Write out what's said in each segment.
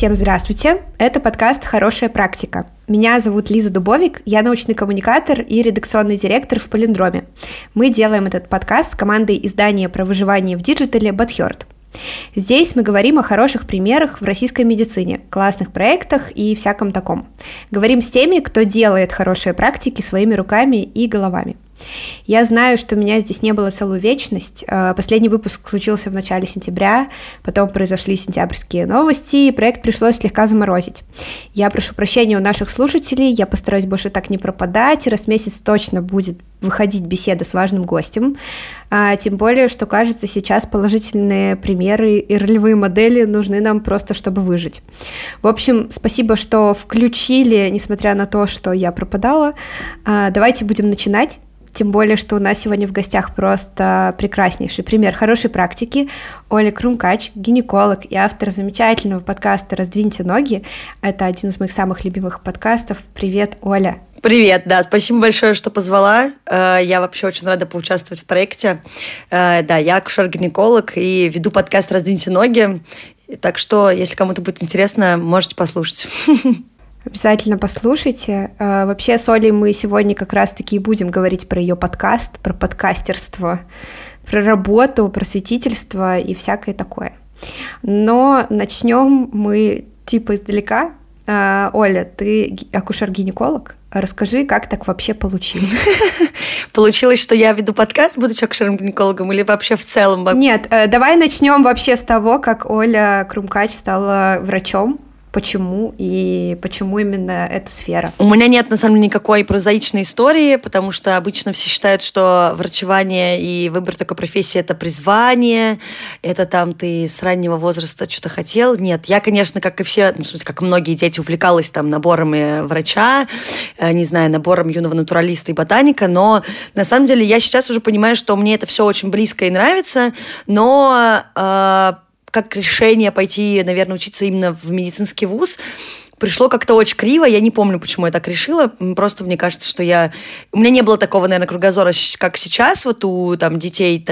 Всем здравствуйте! Это подкаст «Хорошая практика». Меня зовут Лиза Дубовик, я научный коммуникатор и редакционный директор в Полиндроме. Мы делаем этот подкаст с командой издания про выживание в digital е «Бадхёрд». Здесь мы говорим о хороших примерах в российской медицине, классных проектах и всяком таком. Говорим с теми, кто делает хорошие практики своими руками и головами – я знаю, что меня здесь не было целую вечность. Э, последний выпуск случился в начале сентября, потом произошли сентябрьские новости, и проект пришлось слегка заморозить. Я прошу прощения у наших слушателей, я постараюсь больше так не пропадать, раз в месяц точно будет выходить беседа с важным гостем. А, тем более, что кажется, сейчас положительные примеры и ролевые модели нужны нам просто, чтобы выжить. В общем, спасибо, что включили, несмотря на то, что я пропадала. А, давайте будем начинать. Тем более, что у нас сегодня в гостях просто прекраснейший пример хорошей практики. Оля Крумкач, гинеколог и автор замечательного подкаста «Раздвиньте ноги». Это один из моих самых любимых подкастов. Привет, Оля. Привет, да, спасибо большое, что позвала. Э, я вообще очень рада поучаствовать в проекте. Э, да, я акушер-гинеколог и веду подкаст «Раздвиньте ноги». Так что, если кому-то будет интересно, можете послушать. Обязательно послушайте. А, вообще с Олей мы сегодня как раз-таки и будем говорить про ее подкаст, про подкастерство, про работу, просветительство и всякое такое. Но начнем мы типа издалека. А, Оля, ты акушер-гинеколог? Расскажи, как так вообще получилось? Получилось, что я веду подкаст, будучи акушером-гинекологом, или вообще в целом? Нет, э, давай начнем вообще с того, как Оля Крумкач стала врачом почему и почему именно эта сфера? У меня нет, на самом деле, никакой прозаичной истории, потому что обычно все считают, что врачевание и выбор такой профессии – это призвание, это там ты с раннего возраста что-то хотел. Нет, я, конечно, как и все, ну, в смысле, как и многие дети, увлекалась там наборами врача, э, не знаю, набором юного натуралиста и ботаника, но на самом деле я сейчас уже понимаю, что мне это все очень близко и нравится, но э, как решение пойти, наверное, учиться именно в медицинский вуз, пришло как-то очень криво. Я не помню, почему я так решила. Просто мне кажется, что я... У меня не было такого, наверное, кругозора, как сейчас, вот у там, детей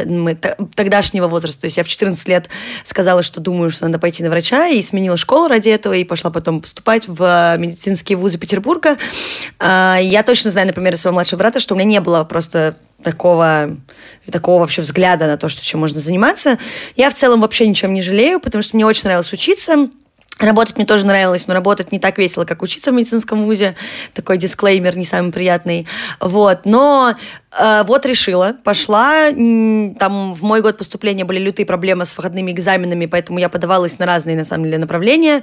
тогдашнего возраста. То есть я в 14 лет сказала, что думаю, что надо пойти на врача, и сменила школу ради этого, и пошла потом поступать в медицинские вузы Петербурга. А, я точно знаю, например, своего младшего брата, что у меня не было просто такого, такого вообще взгляда на то, что чем можно заниматься. Я в целом вообще ничем не жалею, потому что мне очень нравилось учиться. Работать мне тоже нравилось, но работать не так весело, как учиться в медицинском вузе. Такой дисклеймер не самый приятный. Вот. Но э, вот решила, пошла. Там в мой год поступления были лютые проблемы с выходными экзаменами, поэтому я подавалась на разные, на самом деле, направления,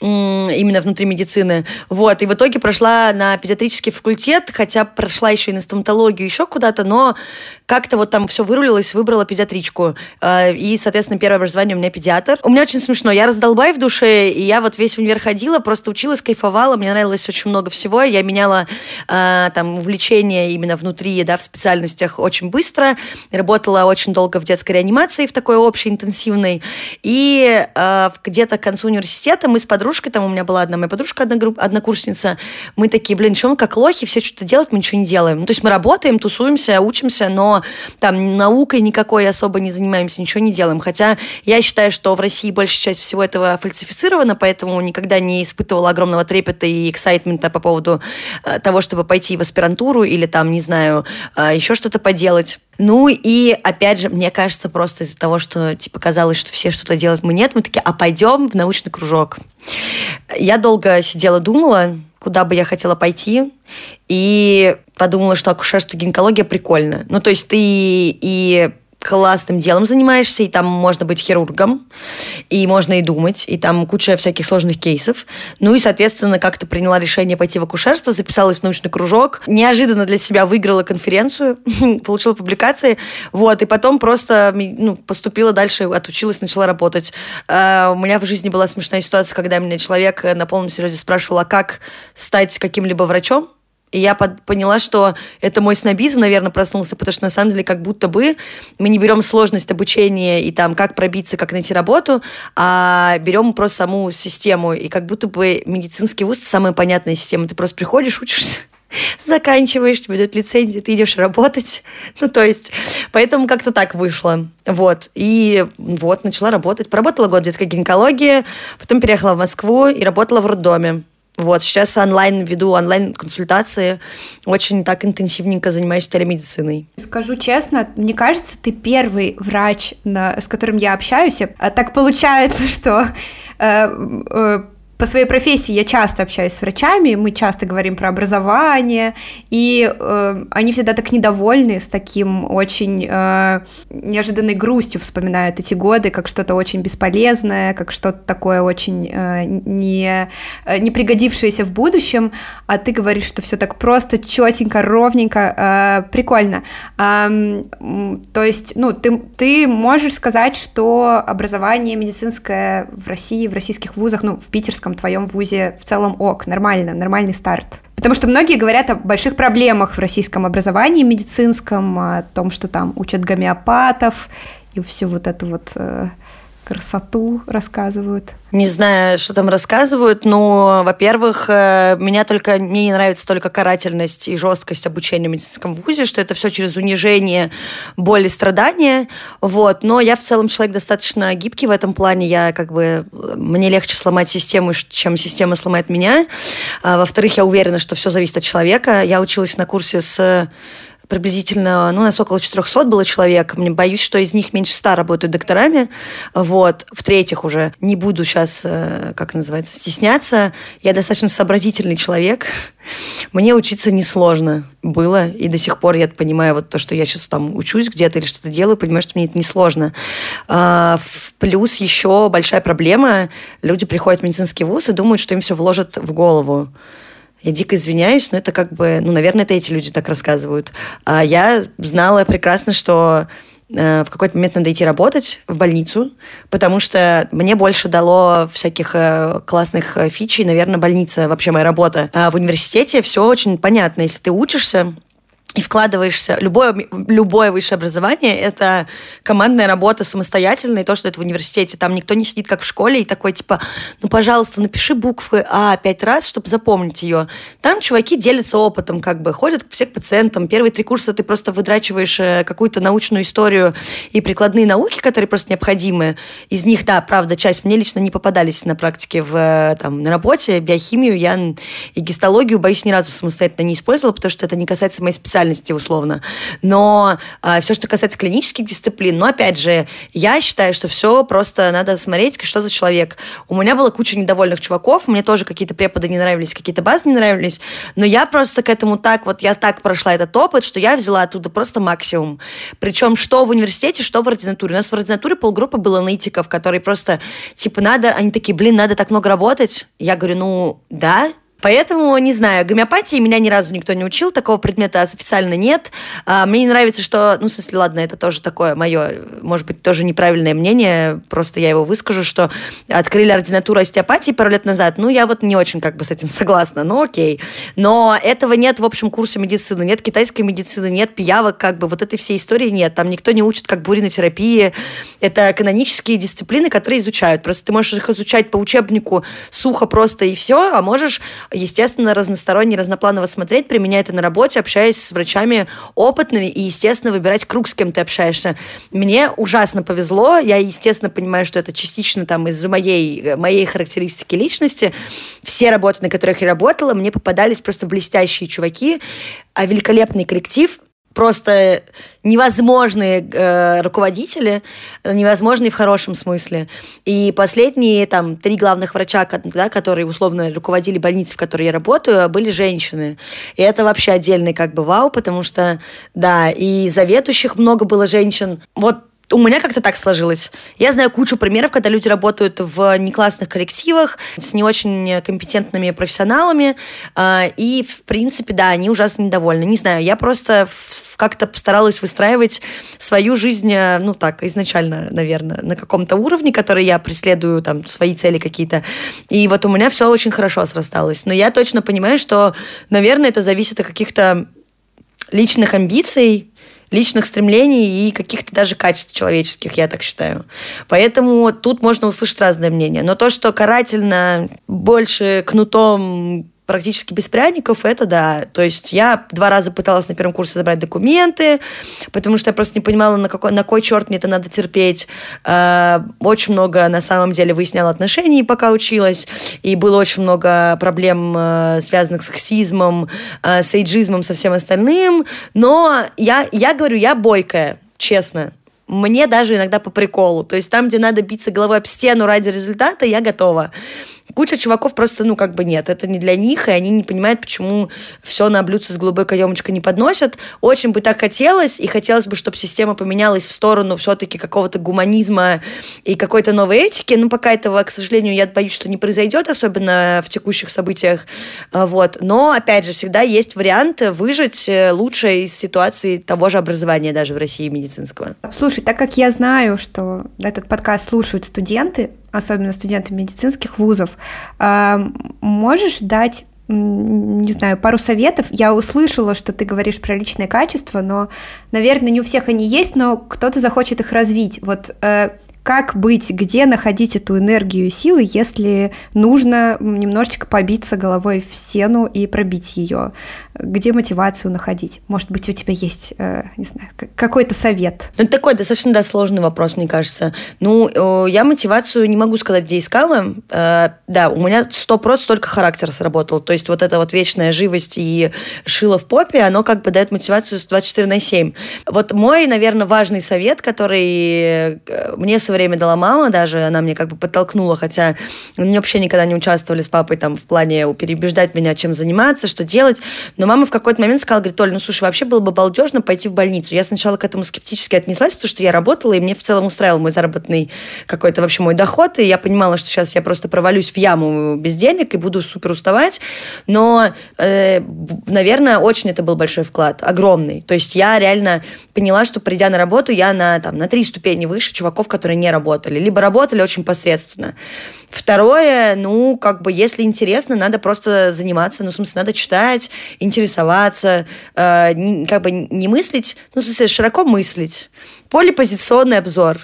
именно внутри медицины. Вот. И в итоге прошла на педиатрический факультет, хотя прошла еще и на стоматологию, еще куда-то, но как-то вот там все вырулилось, выбрала педиатричку. Э, и, соответственно, первое образование у меня педиатр. У меня очень смешно. Я раздолбай в душе, и я вот весь универ ходила, просто училась, кайфовала, мне нравилось очень много всего. Я меняла э, там увлечение именно внутри, да, в специальностях очень быстро. Работала очень долго в детской реанимации, в такой общей, интенсивной. И э, где-то к концу университета мы с подружкой, там у меня была одна моя подружка, одна однокурсница, мы такие, блин, что мы как лохи, все что-то делать, мы ничего не делаем. Ну, то есть мы работаем, тусуемся, учимся, но там наукой никакой особо не занимаемся, ничего не делаем. Хотя я считаю, что в России большая часть всего этого фальсифицирована, поэтому никогда не испытывала огромного трепета и эксайтмента по поводу э, того, чтобы пойти в аспирантуру или там, не знаю, э, еще что-то поделать. Ну и, опять же, мне кажется, просто из-за того, что, типа, казалось, что все что-то делают, мы нет, мы такие, а пойдем в научный кружок. Я долго сидела, думала, куда бы я хотела пойти, и подумала, что акушерство, гинекология прикольно. Ну, то есть ты и классным делом занимаешься, и там можно быть хирургом, и можно и думать, и там куча всяких сложных кейсов. Ну и, соответственно, как-то приняла решение пойти в акушерство, записалась в научный кружок, неожиданно для себя выиграла конференцию, получила публикации, вот, и потом просто ну, поступила дальше, отучилась, начала работать. Uh, у меня в жизни была смешная ситуация, когда меня человек на полном серьезе спрашивал, а как стать каким-либо врачом? И я под, поняла, что это мой снобизм, наверное, проснулся, потому что на самом деле как будто бы мы не берем сложность обучения и там как пробиться, как найти работу, а берем просто саму систему. И как будто бы медицинский вуз — самая понятная система. Ты просто приходишь, учишься, заканчиваешь, тебе дают лицензию, ты идешь работать. Ну, то есть, поэтому как-то так вышло. Вот. И вот, начала работать. Поработала год в детской гинекологии, потом переехала в Москву и работала в роддоме. Вот, сейчас онлайн веду онлайн-консультации, очень так интенсивненько занимаюсь телемедициной. Скажу честно, мне кажется, ты первый врач, на, с которым я общаюсь. А так получается, что э, э, по своей профессии я часто общаюсь с врачами, мы часто говорим про образование, и э, они всегда так недовольны, с таким очень э, неожиданной грустью вспоминают эти годы, как что-то очень бесполезное, как что-то такое очень э, не, э, не пригодившееся в будущем, а ты говоришь, что все так просто, четенько, ровненько, э, прикольно. Э, то есть, ну, ты, ты можешь сказать, что образование медицинское в России, в российских вузах, ну, в питерском Питерском твоем вузе в целом ок, нормально, нормальный старт. Потому что многие говорят о больших проблемах в российском образовании медицинском, о том, что там учат гомеопатов и всю вот эту вот э, красоту рассказывают. Не знаю, что там рассказывают, но, во-первых, э, меня только, мне не нравится только карательность и жесткость обучения в медицинском вузе, что это все через унижение, боль и страдания, вот, но я в целом человек достаточно гибкий в этом плане, я как бы, мне легче сломать систему, чем система сломает меня, а, во-вторых, я уверена, что все зависит от человека, я училась на курсе с приблизительно, ну, у нас около 400 было человек. Мне боюсь, что из них меньше 100 работают докторами. Вот. В-третьих уже, не буду сейчас, э, как называется, стесняться. Я достаточно сообразительный человек. Мне учиться несложно было, и до сих пор я понимаю вот то, что я сейчас там учусь где-то или что-то делаю, понимаю, что мне это несложно. А, плюс еще большая проблема. Люди приходят в медицинский вуз и думают, что им все вложат в голову. Я дико извиняюсь, но это как бы, ну, наверное, это эти люди так рассказывают. А я знала прекрасно, что э, в какой-то момент надо идти работать в больницу, потому что мне больше дало всяких э, классных э, фичей, наверное, больница, вообще моя работа. А в университете все очень понятно. Если ты учишься, и вкладываешься. Любое, любое высшее образование – это командная работа самостоятельная, и то, что это в университете. Там никто не сидит, как в школе, и такой, типа, ну, пожалуйста, напиши буквы А пять раз, чтобы запомнить ее. Там чуваки делятся опытом, как бы, ходят все к пациентам. Первые три курса ты просто выдрачиваешь э, какую-то научную историю и прикладные науки, которые просто необходимы. Из них, да, правда, часть мне лично не попадались на практике в, э, там, на работе. Биохимию я и гистологию, боюсь, ни разу самостоятельно не использовала, потому что это не касается моей специальности специальности условно. Но а, все, что касается клинических дисциплин, но опять же, я считаю, что все просто надо смотреть, что за человек. У меня была куча недовольных чуваков, мне тоже какие-то преподы не нравились, какие-то базы не нравились, но я просто к этому так, вот я так прошла этот опыт, что я взяла оттуда просто максимум. Причем что в университете, что в ординатуре. У нас в ординатуре полгруппы было аналитиков, которые просто, типа, надо, они такие, блин, надо так много работать. Я говорю, ну, да, Поэтому, не знаю, гомеопатии меня ни разу никто не учил, такого предмета официально нет. А, мне не нравится, что, ну, в смысле, ладно, это тоже такое мое, может быть, тоже неправильное мнение, просто я его выскажу, что открыли ординатуру остеопатии пару лет назад, ну, я вот не очень как бы с этим согласна, ну, окей. Но этого нет в общем курсе медицины, нет китайской медицины, нет пиявок, как бы вот этой всей истории нет. Там никто не учит как буринотерапии. Это канонические дисциплины, которые изучают. Просто ты можешь их изучать по учебнику сухо просто и все, а можешь естественно, разносторонне, разнопланово смотреть, применять это на работе, общаясь с врачами опытными и, естественно, выбирать круг, с кем ты общаешься. Мне ужасно повезло, я, естественно, понимаю, что это частично там из-за моей, моей характеристики личности. Все работы, на которых я работала, мне попадались просто блестящие чуваки, а великолепный коллектив, просто невозможные э, руководители, невозможные в хорошем смысле. И последние там три главных врача, да, которые условно руководили больницей, в которой я работаю, были женщины. И это вообще отдельный как бы вау, потому что, да, и заведующих много было женщин. Вот у меня как-то так сложилось. Я знаю кучу примеров, когда люди работают в неклассных коллективах с не очень компетентными профессионалами, а, и, в принципе, да, они ужасно недовольны. Не знаю, я просто как-то постаралась выстраивать свою жизнь, э, ну так, изначально, наверное, на каком-то уровне, который я преследую, там, свои цели какие-то. И вот у меня все очень хорошо срасталось. Но я точно понимаю, что, наверное, это зависит от каких-то личных амбиций, личных стремлений и каких-то даже качеств человеческих, я так считаю. Поэтому тут можно услышать разные мнения. Но то, что карательно больше кнутом практически без пряников, это да. То есть я два раза пыталась на первом курсе забрать документы, потому что я просто не понимала, на какой, на кой черт мне это надо терпеть. Э, очень много, на самом деле, выясняла отношений, пока училась, и было очень много проблем, э, связанных с сексизмом, э, с эйджизмом, со всем остальным. Но я, я говорю, я бойкая, честно мне даже иногда по приколу. То есть там, где надо биться головой об стену ради результата, я готова. Куча чуваков просто, ну, как бы нет, это не для них, и они не понимают, почему все на блюдце с голубой каемочкой не подносят. Очень бы так хотелось, и хотелось бы, чтобы система поменялась в сторону все-таки какого-то гуманизма и какой-то новой этики, но пока этого, к сожалению, я боюсь, что не произойдет, особенно в текущих событиях. А, вот. Но, опять же, всегда есть вариант выжить э, лучше из ситуации того же образования даже в России медицинского. Слушай, так как я знаю, что этот подкаст слушают студенты, особенно студенты медицинских вузов, а, можешь дать не знаю, пару советов. Я услышала, что ты говоришь про личное качество, но, наверное, не у всех они есть, но кто-то захочет их развить. Вот э, как быть, где находить эту энергию и силы, если нужно немножечко побиться головой в стену и пробить ее? Где мотивацию находить? Может быть, у тебя есть, э, не знаю, какой-то совет? Ну, это такой достаточно да, сложный вопрос, мне кажется. Ну, э, я мотивацию не могу сказать, где искала. Э, да, у меня сто процентов только характер сработал. То есть вот эта вот вечная живость и шило в попе, оно как бы дает мотивацию с 24 на 7. Вот мой, наверное, важный совет, который мне современный время дала мама даже, она мне как бы подтолкнула, хотя они вообще никогда не участвовали с папой там в плане переубеждать меня, чем заниматься, что делать. Но мама в какой-то момент сказала, говорит, Толь, ну слушай, вообще было бы балдежно пойти в больницу. Я сначала к этому скептически отнеслась, потому что я работала, и мне в целом устраивал мой заработный какой-то вообще мой доход, и я понимала, что сейчас я просто провалюсь в яму без денег и буду супер уставать. Но, э, наверное, очень это был большой вклад, огромный. То есть я реально поняла, что придя на работу, я на, там, на три ступени выше чуваков, которые не работали, либо работали очень посредственно. Второе, ну, как бы, если интересно, надо просто заниматься, ну, в смысле, надо читать, интересоваться, э, не, как бы не мыслить, ну, в смысле, широко мыслить. Полипозиционный обзор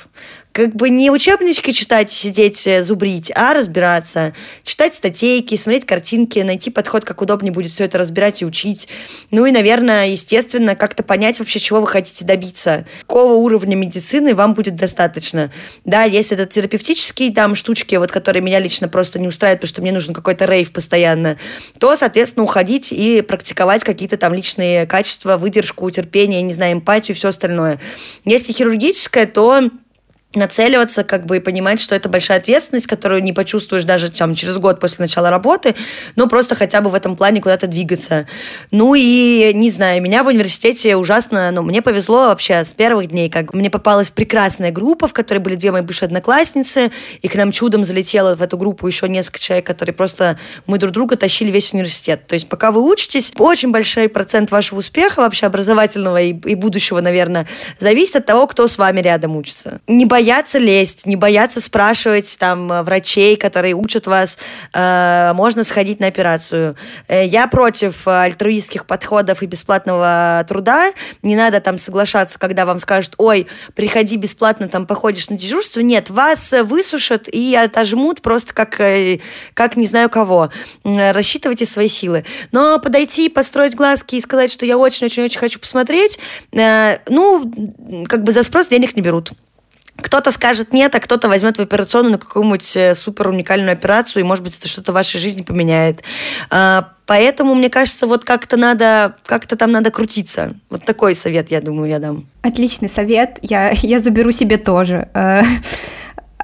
как бы не учебнички читать сидеть э, зубрить, а разбираться. Читать статейки, смотреть картинки, найти подход, как удобнее будет все это разбирать и учить. Ну и, наверное, естественно, как-то понять вообще, чего вы хотите добиться. Какого уровня медицины вам будет достаточно. Да, если это терапевтические там штучки, вот которые меня лично просто не устраивают, потому что мне нужен какой-то рейв постоянно, то, соответственно, уходить и практиковать какие-то там личные качества, выдержку, терпение, не знаю, эмпатию и все остальное. Если хирургическое, то нацеливаться, как бы и понимать, что это большая ответственность, которую не почувствуешь даже там, через год после начала работы, но просто хотя бы в этом плане куда-то двигаться. Ну и, не знаю, меня в университете ужасно, ну, мне повезло вообще с первых дней, как мне попалась прекрасная группа, в которой были две мои бывшие одноклассницы, и к нам чудом залетело в эту группу еще несколько человек, которые просто мы друг друга тащили весь университет. То есть пока вы учитесь, очень большой процент вашего успеха вообще образовательного и, и будущего, наверное, зависит от того, кто с вами рядом учится. Не бойтесь бояться лезть, не бояться спрашивать там э, врачей, которые учат вас, э, можно сходить на операцию. Э, я против альтруистских подходов и бесплатного труда. Не надо там соглашаться, когда вам скажут, ой, приходи бесплатно, там походишь на дежурство. Нет, вас высушат и отожмут просто как, э, как не знаю кого. Рассчитывайте свои силы. Но подойти, построить глазки и сказать, что я очень-очень-очень хочу посмотреть, э, ну, как бы за спрос денег не берут. Кто-то скажет нет, а кто-то возьмет в операционную на какую-нибудь э, супер уникальную операцию, и, может быть, это что-то в вашей жизни поменяет. А, поэтому, мне кажется, вот как-то надо, как-то там надо крутиться. Вот такой совет, я думаю, я дам. Отличный совет. Я, я заберу себе тоже. Э,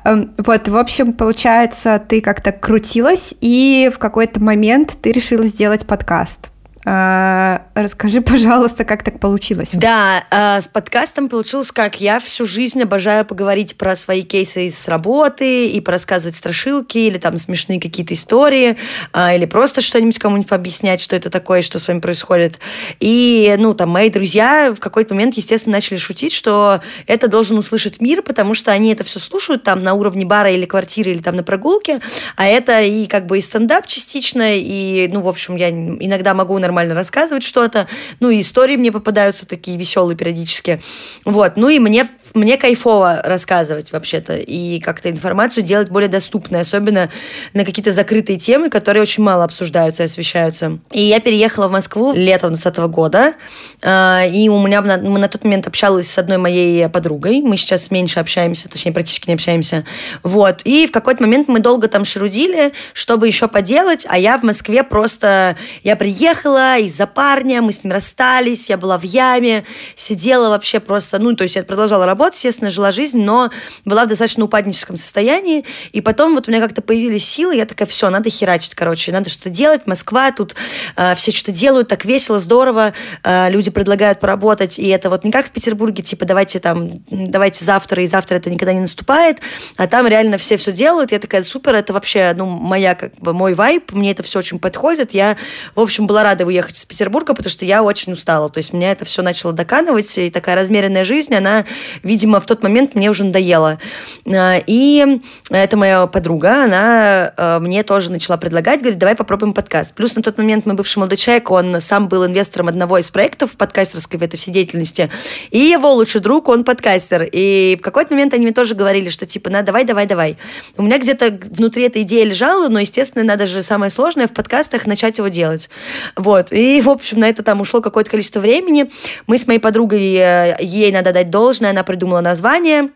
эм, вот, в общем, получается, ты как-то крутилась, и в какой-то момент ты решила сделать подкаст. А, расскажи, пожалуйста, как так получилось? Да, а, с подкастом получилось как? Я всю жизнь обожаю поговорить про свои кейсы из работы и порассказывать страшилки или там смешные какие-то истории, а, или просто что-нибудь кому-нибудь пообъяснять, что это такое, что с вами происходит. И, ну, там, мои друзья в какой-то момент, естественно, начали шутить, что это должен услышать мир, потому что они это все слушают там на уровне бара или квартиры, или там на прогулке, а это и как бы и стендап частично, и, ну, в общем, я иногда могу на нормально рассказывать что-то. Ну, и истории мне попадаются такие веселые периодически. Вот. Ну, и мне, мне кайфово рассказывать вообще-то. И как-то информацию делать более доступной. Особенно на какие-то закрытые темы, которые очень мало обсуждаются и освещаются. И я переехала в Москву летом 2020 года. А, и у меня мы на тот момент общалась с одной моей подругой. Мы сейчас меньше общаемся, точнее, практически не общаемся. Вот. И в какой-то момент мы долго там шерудили, чтобы еще поделать, а я в Москве просто... Я приехала из-за парня, мы с ним расстались, я была в яме, сидела вообще просто... Ну, то есть я продолжала работать, естественно, жила жизнь, но была в достаточно упадническом состоянии. И потом вот у меня как-то появились силы, я такая, все, надо херачить, короче, надо что-то делать. Москва, тут э, все что-то делают, так весело, здорово, э, люди предлагают поработать, и это вот не как в Петербурге, типа, давайте там, давайте завтра, и завтра это никогда не наступает, а там реально все все делают, я такая, супер, это вообще, ну, моя, как бы, мой вайб, мне это все очень подходит, я, в общем, была рада уехать из Петербурга, потому что я очень устала, то есть меня это все начало доканывать, и такая размеренная жизнь, она, видимо, в тот момент мне уже надоела. Э, и это моя подруга, она э, мне тоже начала предлагать, говорит, давай попробуем подкаст. Плюс на тот момент мой бывший молодой человек, он сам был инвестором одного из проектов подкастерской в этой всей деятельности, и его лучший друг, он подкастер. И в какой-то момент они мне тоже говорили, что типа, на, давай, давай, давай. У меня где-то внутри эта идея лежала, но, естественно, надо же самое сложное в подкастах начать его делать. Вот. И, в общем, на это там ушло какое-то количество времени. Мы с моей подругой, э, ей надо дать должное, она придумала название,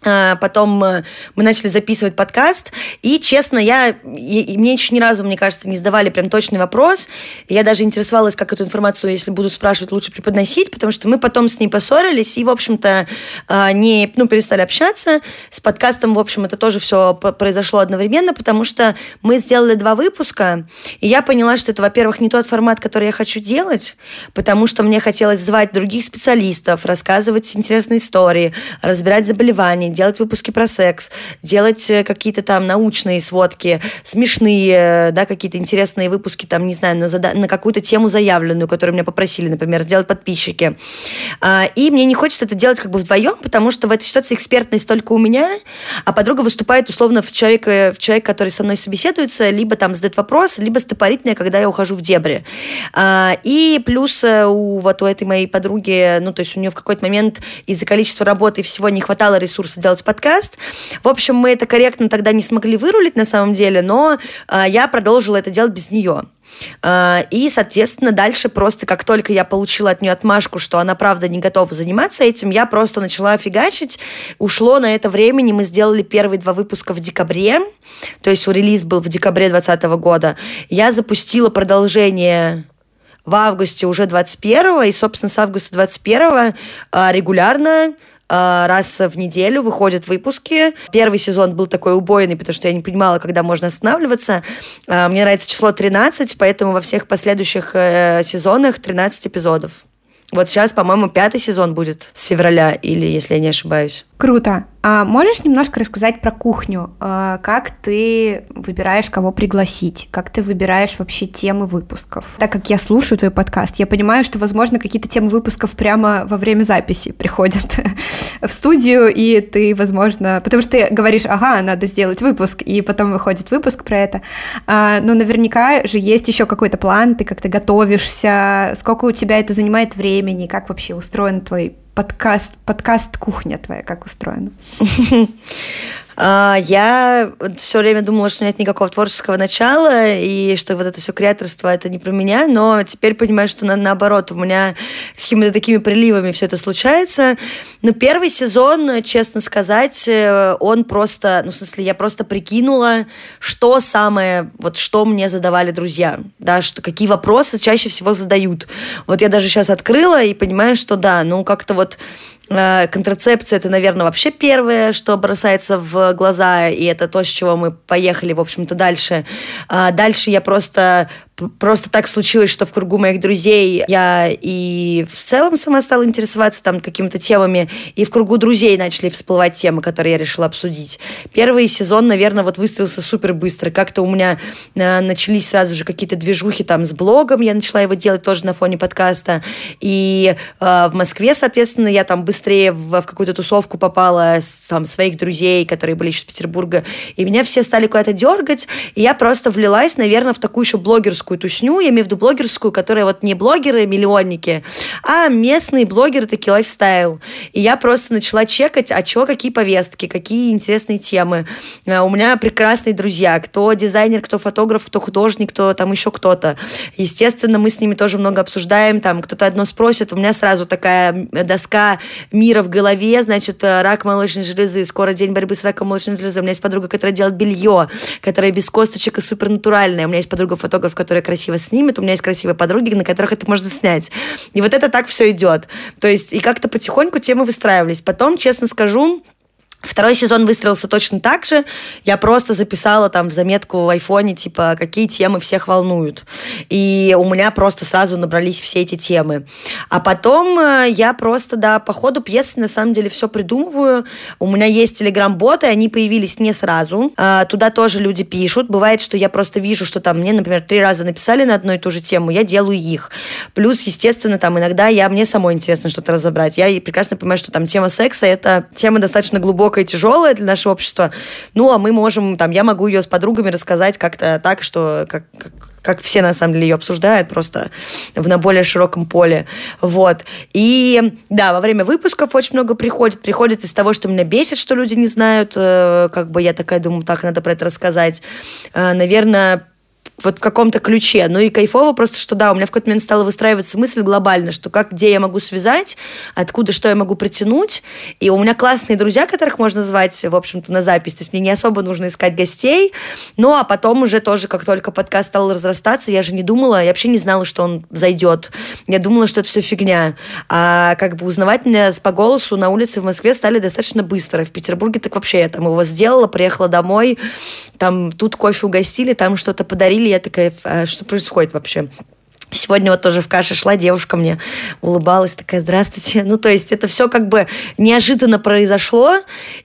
потом э, мы начали записывать подкаст, и, честно, я, и, мне еще ни разу, мне кажется, не задавали прям точный вопрос. Я даже интересовалась, как эту информацию, если будут спрашивать, лучше преподносить, потому что мы потом с ней поссорились и, в общем-то, а, не, ну, перестали общаться. С подкастом, в общем, это тоже все произошло одновременно, потому что мы сделали два выпуска, и я поняла, что это, во-первых, не тот формат, который я хочу делать, потому что мне хотелось звать других специалистов, рассказывать интересные истории, разбирать заболевания, делать выпуски про секс, делать э, какие-то там научные сводки, смешные, да, какие-то интересные выпуски, там, не знаю, на, зада- на какую-то тему заявленную, которую меня попросили, например, сделать подписчики. А, и мне не хочется это делать как бы вдвоем, потому что в этой ситуации экспертность только у меня, а подруга выступает условно в человека, в человек, который со мной собеседуется, либо там задает вопрос, либо стопорит меня, когда я ухожу в дебри. А, и плюс э, у вот у этой моей подруги, ну, то есть у нее в какой-то момент из-за количества работы и всего не хватало ресурсов делать подкаст. В общем, мы это корректно тогда не смогли вырулить на самом деле, но э, я продолжила это делать без нее. А, и, соответственно, дальше просто как только я получила от нее отмашку, что она правда не готова заниматься этим, я просто начала фигачить. Ушло на это времени, мы сделали первые два выпуска в декабре, то есть релиз был в декабре 2020 года. Я запустила продолжение в августе уже 21 и, собственно, с августа 21 а, регулярно раз в неделю выходят выпуски. Первый сезон был такой убойный, потому что я не понимала, когда можно останавливаться. А, мне нравится число 13, поэтому во всех последующих э, сезонах 13 эпизодов. Вот сейчас, по-моему, пятый сезон будет с февраля, или если я не ошибаюсь. Круто. А можешь немножко рассказать про кухню? А, как ты выбираешь, кого пригласить? Как ты выбираешь вообще темы выпусков? Так как я слушаю твой подкаст, я понимаю, что, возможно, какие-то темы выпусков прямо во время записи приходят в студию, и ты, возможно... Потому что ты говоришь, ага, надо сделать выпуск, и потом выходит выпуск про это. А, но наверняка же есть еще какой-то план, ты как-то готовишься, сколько у тебя это занимает времени, как вообще устроен твой подкаст, подкаст кухня твоя, как устроена? А, я все время думала, что нет никакого творческого начала, и что вот это все креаторство, это не про меня, но теперь понимаю, что на, наоборот, у меня какими-то такими приливами все это случается. Но первый сезон, честно сказать, э, он просто, ну, в смысле, я просто прикинула, что самое, вот что мне задавали друзья, да, что какие вопросы чаще всего задают. Вот я даже сейчас открыла и понимаю, что да, ну, как-то вот контрацепция это, наверное, вообще первое, что бросается в глаза, и это то, с чего мы поехали, в общем-то, дальше. А дальше я просто просто так случилось, что в кругу моих друзей я и в целом сама стала интересоваться там какими-то темами, и в кругу друзей начали всплывать темы, которые я решила обсудить. Первый сезон, наверное, вот выстроился супер быстро. Как-то у меня э, начались сразу же какие-то движухи там с блогом, я начала его делать тоже на фоне подкаста. И э, в Москве, соответственно, я там быстрее в, в какую-то тусовку попала с, там, своих друзей, которые были еще из Петербурга, и меня все стали куда-то дергать, и я просто влилась, наверное, в такую еще блогерскую блогерскую тусню, я имею в виду блогерскую, которая вот не блогеры, миллионники, а местные блогеры такие лайфстайл. И я просто начала чекать, а чего, какие повестки, какие интересные темы. Э, у меня прекрасные друзья, кто дизайнер, кто фотограф, кто художник, кто там еще кто-то. Естественно, мы с ними тоже много обсуждаем, там кто-то одно спросит, у меня сразу такая доска мира в голове, значит, э, рак молочной железы, скоро день борьбы с раком молочной железы. У меня есть подруга, которая делает белье, которая без косточек и супернатуральная. У меня есть подруга-фотограф, которая красиво снимет. У меня есть красивые подруги, на которых это можно снять. И вот это так все идет. То есть и как-то потихоньку темы выстраивались. Потом, честно скажу, Второй сезон выстроился точно так же. Я просто записала там в заметку в айфоне, типа, какие темы всех волнуют. И у меня просто сразу набрались все эти темы. А потом э, я просто, да, по ходу пьесы на самом деле все придумываю. У меня есть телеграм-боты, они появились не сразу. А, туда тоже люди пишут. Бывает, что я просто вижу, что там мне, например, три раза написали на одну и ту же тему, я делаю их. Плюс, естественно, там иногда я, мне самой интересно что-то разобрать. Я прекрасно понимаю, что там тема секса — это тема достаточно глубокая глубокая тяжелая для нашего общества. Ну, а мы можем, там, я могу ее с подругами рассказать как-то так, что как, как, как все на самом деле ее обсуждают, просто в на более широком поле. Вот. И да, во время выпусков очень много приходит. Приходит из того, что меня бесит, что люди не знают. Э, как бы я такая думаю, так, надо про это рассказать. Э, наверное, вот в каком-то ключе. Ну и кайфово просто, что да, у меня в какой-то момент стала выстраиваться мысль глобально, что как, где я могу связать, откуда, что я могу притянуть. И у меня классные друзья, которых можно звать, в общем-то, на запись. То есть мне не особо нужно искать гостей. Ну а потом уже тоже, как только подкаст стал разрастаться, я же не думала, я вообще не знала, что он зайдет. Я думала, что это все фигня. А как бы узнавать меня по голосу на улице в Москве стали достаточно быстро. В Петербурге так вообще я там его сделала, приехала домой, там тут кофе угостили, там что-то подарили, я такая, а что происходит вообще? Сегодня вот тоже в каше шла девушка мне улыбалась, такая, здравствуйте. Ну, то есть это все как бы неожиданно произошло,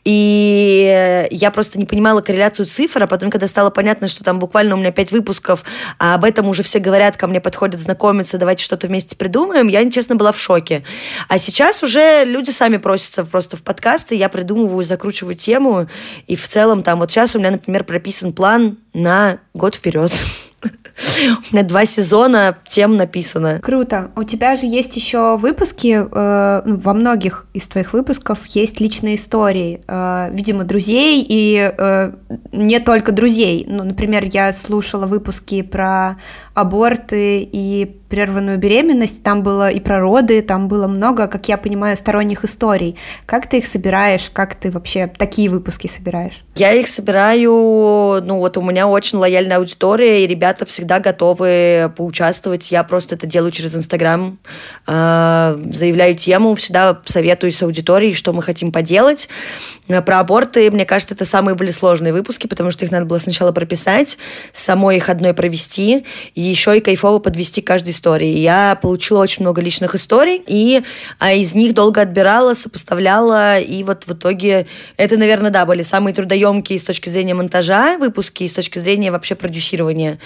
и я просто не понимала корреляцию цифр, а потом, когда стало понятно, что там буквально у меня пять выпусков, а об этом уже все говорят, ко мне подходят знакомиться, давайте что-то вместе придумаем, я, честно, была в шоке. А сейчас уже люди сами просятся просто в подкасты, я придумываю, закручиваю тему, и в целом там вот сейчас у меня, например, прописан план на год вперед. У меня два сезона тем написано. Круто. У тебя же есть еще выпуски, э, ну, во многих из твоих выпусков есть личные истории, э, видимо, друзей и э, не только друзей. Ну, например, я слушала выпуски про аборты и прерванную беременность, там было и про роды, там было много, как я понимаю, сторонних историй. Как ты их собираешь, как ты вообще такие выпуски собираешь? Я их собираю, ну вот у меня очень лояльная аудитория, и ребята всегда готовы поучаствовать. Я просто это делаю через Инстаграм, э, заявляю тему, всегда советую с аудиторией, что мы хотим поделать. Э, про аборты, мне кажется, это самые были сложные выпуски, потому что их надо было сначала прописать, самой их одной провести, и еще и кайфово подвести каждый истории. Я получила очень много личных историй, и а, из них долго отбирала, сопоставляла, и вот в итоге это, наверное, да, были самые трудоемкие с точки зрения монтажа выпуски, с точки зрения вообще продюсирования.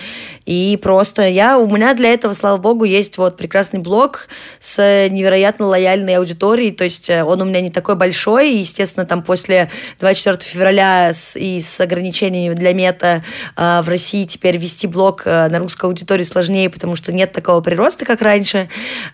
И просто я, у меня для этого, слава богу, есть вот прекрасный блог с невероятно лояльной аудиторией, то есть э, он у меня не такой большой, и, естественно, там после 24 февраля с, и с ограничениями для мета э, в России теперь вести блог э, на русскую аудиторию сложнее, потому что нет такого прироста, как раньше,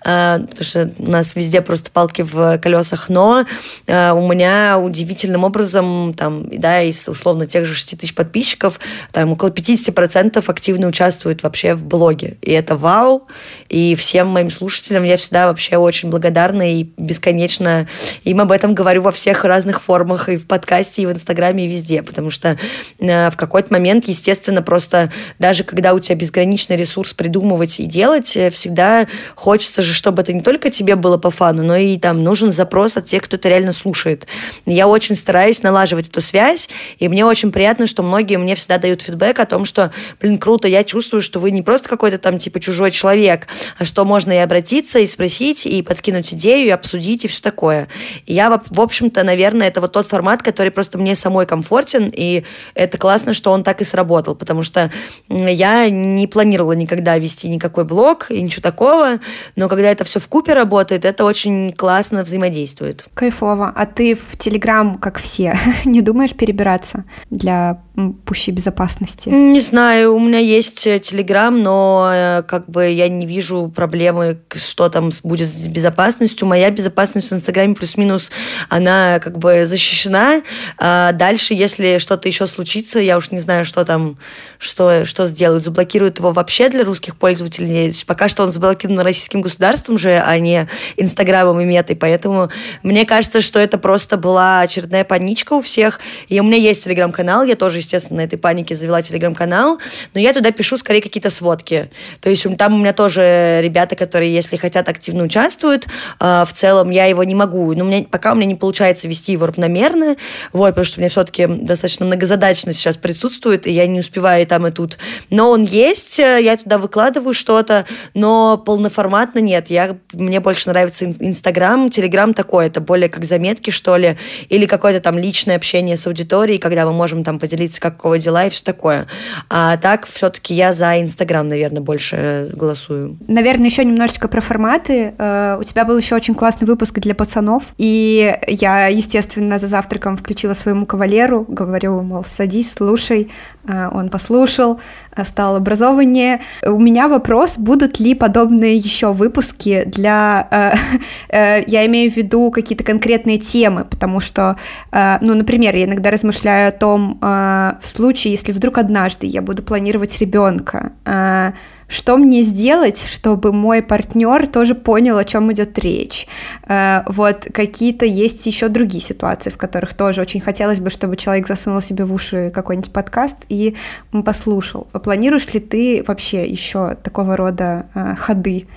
э, потому что у нас везде просто палки в колесах, но э, у меня удивительным образом, там, да, из условно тех же 6 тысяч подписчиков, там около 50% активно участвуют вообще в блоге. И это вау. И всем моим слушателям я всегда вообще очень благодарна и бесконечно им об этом говорю во всех разных формах, и в подкасте, и в Инстаграме, и везде, потому что э, в какой-то момент, естественно, просто даже когда у тебя безграничный ресурс придумывать и делать, всегда хочется же, чтобы это не только тебе было по фану, но и там нужен запрос от тех, кто это реально слушает. Я очень стараюсь налаживать эту связь, и мне очень приятно, что многие мне всегда дают фидбэк о том, что, блин, круто, я чувствую, что вы не просто какой-то там типа чужой человек, а что можно и обратиться, и спросить, и подкинуть идею, и обсудить, и все такое. И я, в общем-то, наверное, это вот тот формат, который просто мне самой комфортен, и это классно, что он так и сработал, потому что я не планировала никогда вести никакой блог и ничего такого, но когда это все в купе работает, это очень классно взаимодействует. Кайфово. А ты в Телеграм, как все, не думаешь перебираться для пущей безопасности? Не знаю, у меня есть э, Телеграм, но э, как бы я не вижу проблемы, что там будет с безопасностью. Моя безопасность в Инстаграме плюс-минус, она как бы защищена. А дальше, если что-то еще случится, я уж не знаю, что там, что, что сделают. Заблокируют его вообще для русских пользователей. Пока что он заблокирован российским государством же, а не Инстаграмом и Метой. Поэтому мне кажется, что это просто была очередная паничка у всех. И у меня есть Телеграм-канал, я тоже естественно, на этой панике завела телеграм-канал, но я туда пишу скорее какие-то сводки. То есть там у меня тоже ребята, которые, если хотят, активно участвуют. А, в целом я его не могу, но у меня, пока у меня не получается вести его равномерно, вот, потому что у меня все-таки достаточно многозадачно сейчас присутствует, и я не успеваю и там, и тут. Но он есть, э, я туда выкладываю что-то, но полноформатно нет. Я, мне больше нравится Инстаграм, Телеграм такой, это более как заметки, что ли, или какое-то там личное общение с аудиторией, когда мы можем там поделиться, как у кого дела и все такое. А так все-таки я за Инстаграм, наверное, больше голосую. Наверное, еще немножечко про форматы. Э, у тебя был еще очень классный выпуск для пацанов, и я, естественно, за завтраком включила своему кавалеру, говорю, мол, садись, слушай. Э, он послушал, э, стал образованнее. У меня вопрос, будут ли подобные еще выпуски для... Я имею в виду какие-то конкретные темы, потому что, ну, например, я иногда размышляю о том, в случае, если вдруг однажды я буду планировать ребенка, а, что мне сделать, чтобы мой партнер тоже понял, о чем идет речь. А, вот какие-то есть еще другие ситуации, в которых тоже очень хотелось бы, чтобы человек засунул себе в уши какой-нибудь подкаст и послушал. Планируешь ли ты вообще еще такого рода а, ходы?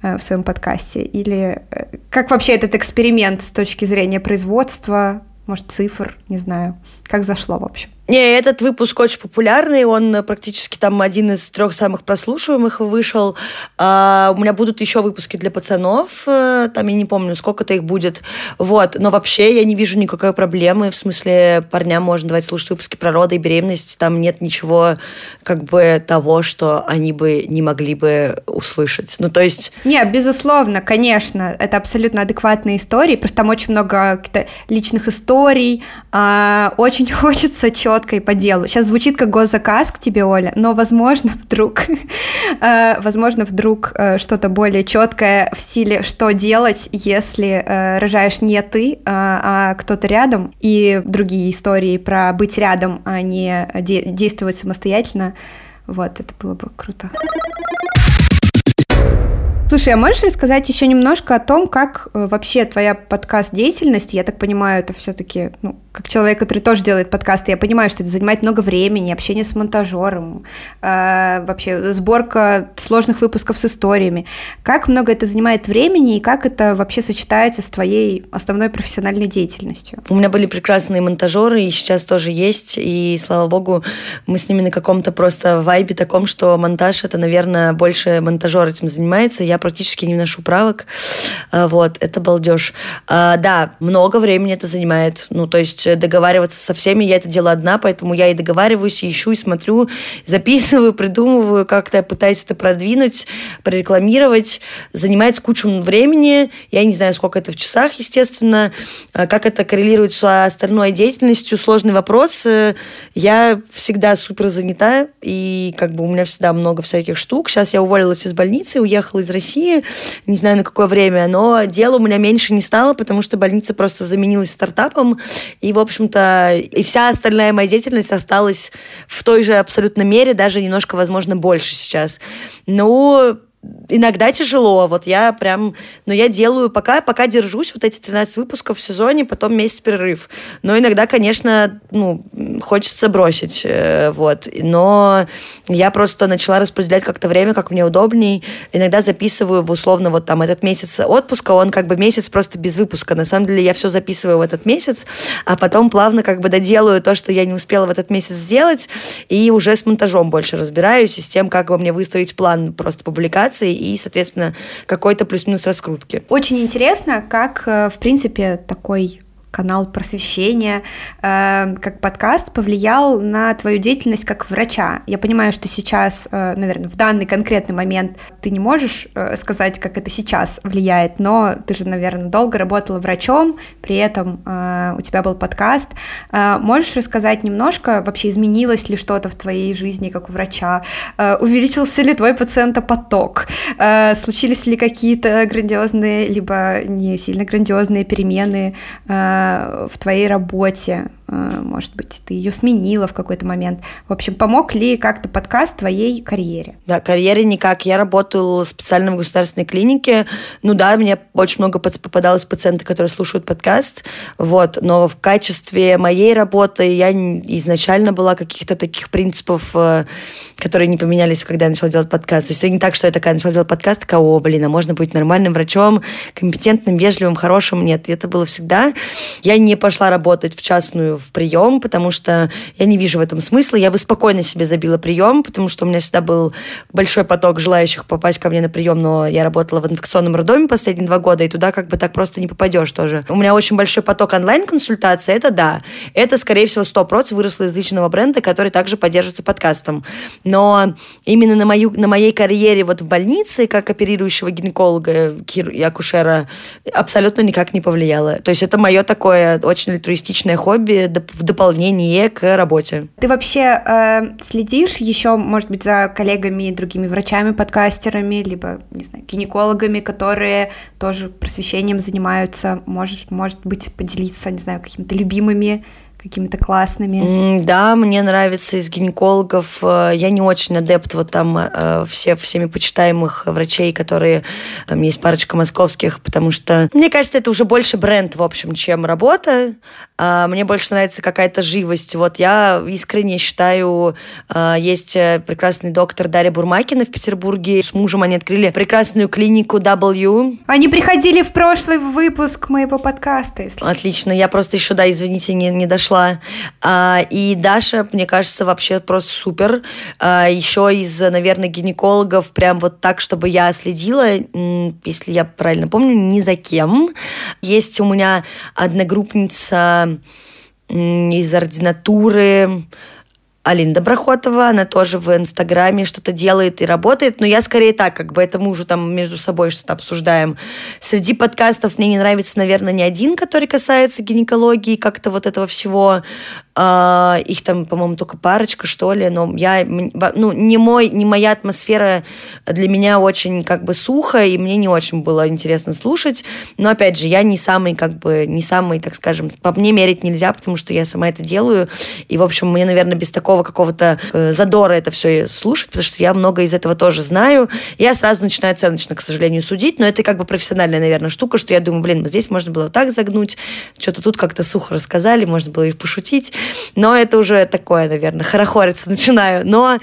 в своем подкасте? Или э, как вообще этот эксперимент с точки зрения производства, может, цифр, не знаю, как зашло, в общем? Не, этот выпуск очень популярный, он практически там один из трех самых прослушиваемых вышел. А, у меня будут еще выпуски для пацанов, э, там я не помню, сколько-то их будет. Вот, но вообще я не вижу никакой проблемы, в смысле парням можно давать слушать выпуски про роды и беременность, там нет ничего как бы того, что они бы не могли бы услышать. Ну, то есть... Не, безусловно, конечно, это абсолютно адекватные истории, просто там очень много личных историй, а, очень хочется четко четко и по делу. Сейчас звучит как госзаказ к тебе, Оля, но, возможно, вдруг, э, возможно, вдруг э, что-то более четкое в стиле, что делать, если э, рожаешь не ты, а кто-то рядом, и другие истории про быть рядом, а не действовать самостоятельно. Вот, это было бы круто. Слушай, а можешь рассказать еще немножко о том, как э, вообще твоя подкаст-деятельность, я так понимаю, это все-таки, ну, как человек, который тоже делает подкасты, я понимаю, что это занимает много времени, общение с монтажером, э, вообще сборка сложных выпусков с историями. Как много это занимает времени и как это вообще сочетается с твоей основной профессиональной деятельностью? У меня были прекрасные монтажеры, и сейчас тоже есть, и, слава богу, мы с ними на каком-то просто вайбе таком, что монтаж — это, наверное, больше монтажер этим занимается, я практически не вношу правок. А, вот, это балдеж. А, да, много времени это занимает. Ну, то есть э, договариваться со всеми, я это делаю одна, поэтому я и договариваюсь, и ищу, и смотрю, записываю, придумываю, как-то пытаюсь это продвинуть, прорекламировать. Занимает кучу времени. Я не знаю, сколько это в часах, естественно. А, как это коррелирует с остальной деятельностью, сложный вопрос. Э, я всегда супер занята, и как бы у меня всегда много всяких штук. Сейчас я уволилась из больницы, уехала из России России, не знаю на какое время, но дела у меня меньше не стало, потому что больница просто заменилась стартапом, и, в общем-то, и вся остальная моя деятельность осталась в той же абсолютно мере, даже немножко, возможно, больше сейчас. Ну, иногда тяжело. Вот я прям, но я делаю, пока, пока держусь, вот эти 13 выпусков в сезоне, потом месяц перерыв. Но иногда, конечно, ну, хочется бросить, э, вот. Но я просто начала распределять как-то время, как мне удобней. Иногда записываю в условно вот там этот месяц отпуска, он как бы месяц просто без выпуска. На самом деле я все записываю в этот месяц, а потом плавно как бы доделаю то, что я не успела в этот месяц сделать, и уже с монтажом больше разбираюсь, и с тем, как бы мне выстроить план просто публикации коммуникации и, соответственно, какой-то плюс-минус раскрутки. Очень интересно, как, э, в принципе, такой канал просвещения, э, как подкаст повлиял на твою деятельность как врача? Я понимаю, что сейчас, э, наверное, в данный конкретный момент ты не можешь э, сказать, как это сейчас влияет, но ты же, наверное, долго работала врачом, при этом э, у тебя был подкаст. Э, можешь рассказать немножко, вообще изменилось ли что-то в твоей жизни как у врача? Э, увеличился ли твой пациентопоток? Э, случились ли какие-то грандиозные, либо не сильно грандиозные перемены э, в твоей работе, может быть, ты ее сменила в какой-то момент. В общем, помог ли как-то подкаст твоей карьере? Да, карьере никак. Я работала специально в государственной клинике. Ну да, мне очень много попадалось пациентов, которые слушают подкаст, вот, но в качестве моей работы я изначально была каких-то таких принципов, э, которые не поменялись, когда я начала делать подкаст. То есть это не так, что я такая начала делать подкаст, такая, о, блин, а можно быть нормальным врачом, компетентным, вежливым, хорошим. Нет, это было всегда. Я не пошла работать в частную в прием, потому что я не вижу в этом смысла. Я бы спокойно себе забила прием, потому что у меня всегда был большой поток желающих попасть ко мне на прием, но я работала в инфекционном роддоме последние два года, и туда как бы так просто не попадешь тоже. У меня очень большой поток онлайн-консультаций, это да. Это, скорее всего, 100% выросло из личного бренда, который также поддерживается подкастом. Но именно на, мою, на моей карьере вот в больнице, как оперирующего гинеколога и акушера, абсолютно никак не повлияло. То есть это мое такое очень альтруистичное хобби, в дополнение к работе. Ты вообще э, следишь еще, может быть, за коллегами, другими врачами, подкастерами, либо, не знаю, гинекологами, которые тоже просвещением занимаются? Можешь, может быть, поделиться, не знаю, какими-то любимыми какими-то классными? Да, мне нравится из гинекологов. Э, я не очень адепт вот там э, все, всеми почитаемых врачей, которые... Там есть парочка московских, потому что, мне кажется, это уже больше бренд, в общем, чем работа. А мне больше нравится какая-то живость. Вот я искренне считаю, э, есть прекрасный доктор Дарья Бурмакина в Петербурге. С мужем они открыли прекрасную клинику W. Они приходили в прошлый выпуск моего подкаста. Если... Отлично. Я просто еще, да, извините, не, не дошла пришла. А, и Даша, мне кажется, вообще просто супер. А, еще из, наверное, гинекологов прям вот так, чтобы я следила, если я правильно помню, ни за кем. Есть у меня одногруппница из ординатуры, Алина Доброхотова, она тоже в Инстаграме что-то делает и работает, но я скорее так, как бы это уже там между собой что-то обсуждаем. Среди подкастов мне не нравится, наверное, ни один, который касается гинекологии, как-то вот этого всего. Uh, их там, по-моему, только парочка, что ли, но я, ну, не мой, не моя атмосфера для меня очень как бы сухо, и мне не очень было интересно слушать, но, опять же, я не самый, как бы, не самый, так скажем, по мне мерить нельзя, потому что я сама это делаю, и, в общем, мне, наверное, без такого какого-то э, задора это все слушать, потому что я много из этого тоже знаю, я сразу начинаю оценочно, к сожалению, судить, но это как бы профессиональная, наверное, штука, что я думаю, блин, здесь можно было так загнуть, что-то тут как-то сухо рассказали, можно было и пошутить, но это уже такое, наверное, хорохориться начинаю. Но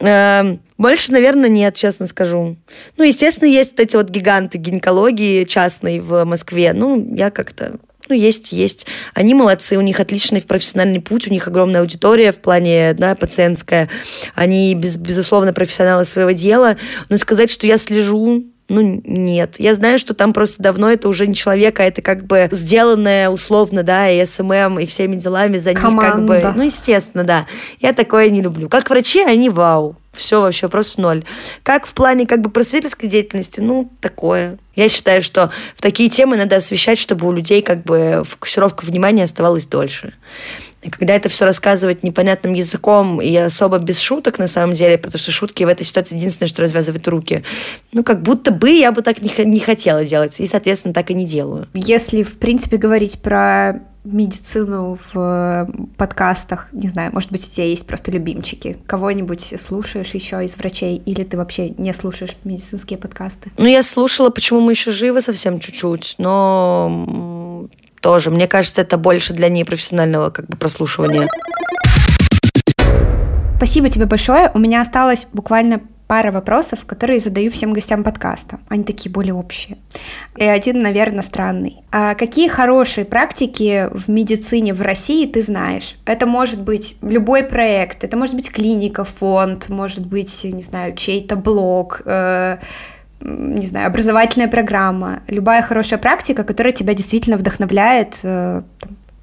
э, больше, наверное, нет, честно скажу. Ну, естественно, есть вот эти вот гиганты гинекологии частной в Москве. Ну, я как-то ну, есть, есть. Они молодцы, у них отличный профессиональный путь, у них огромная аудитория в плане, да, пациентская. Они, без, безусловно, профессионалы своего дела. Но сказать, что я слежу ну, нет. Я знаю, что там просто давно это уже не человек, а это как бы сделанное условно, да, и SMM, и всеми делами за них как бы... Ну, естественно, да. Я такое не люблю. Как врачи, они вау. Все вообще просто ноль. Как в плане как бы просветительской деятельности, ну, такое. Я считаю, что в такие темы надо освещать, чтобы у людей как бы фокусировка внимания оставалась дольше. И когда это все рассказывать непонятным языком и особо без шуток, на самом деле, потому что шутки в этой ситуации единственное, что развязывает руки, ну, как будто бы я бы так не, не хотела делать, и, соответственно, так и не делаю. Если, в принципе, говорить про медицину в э, подкастах, не знаю, может быть, у тебя есть просто любимчики, кого-нибудь слушаешь еще из врачей, или ты вообще не слушаешь медицинские подкасты? Ну, я слушала «Почему мы еще живы» совсем чуть-чуть, но тоже. Мне кажется, это больше для непрофессионального как бы прослушивания. Спасибо тебе большое. У меня осталось буквально пара вопросов, которые задаю всем гостям подкаста. Они такие более общие. И один, наверное, странный. А какие хорошие практики в медицине в России ты знаешь? Это может быть любой проект, это может быть клиника, фонд, может быть, не знаю, чей-то блог, э, не знаю, образовательная программа, любая хорошая практика, которая тебя действительно вдохновляет э,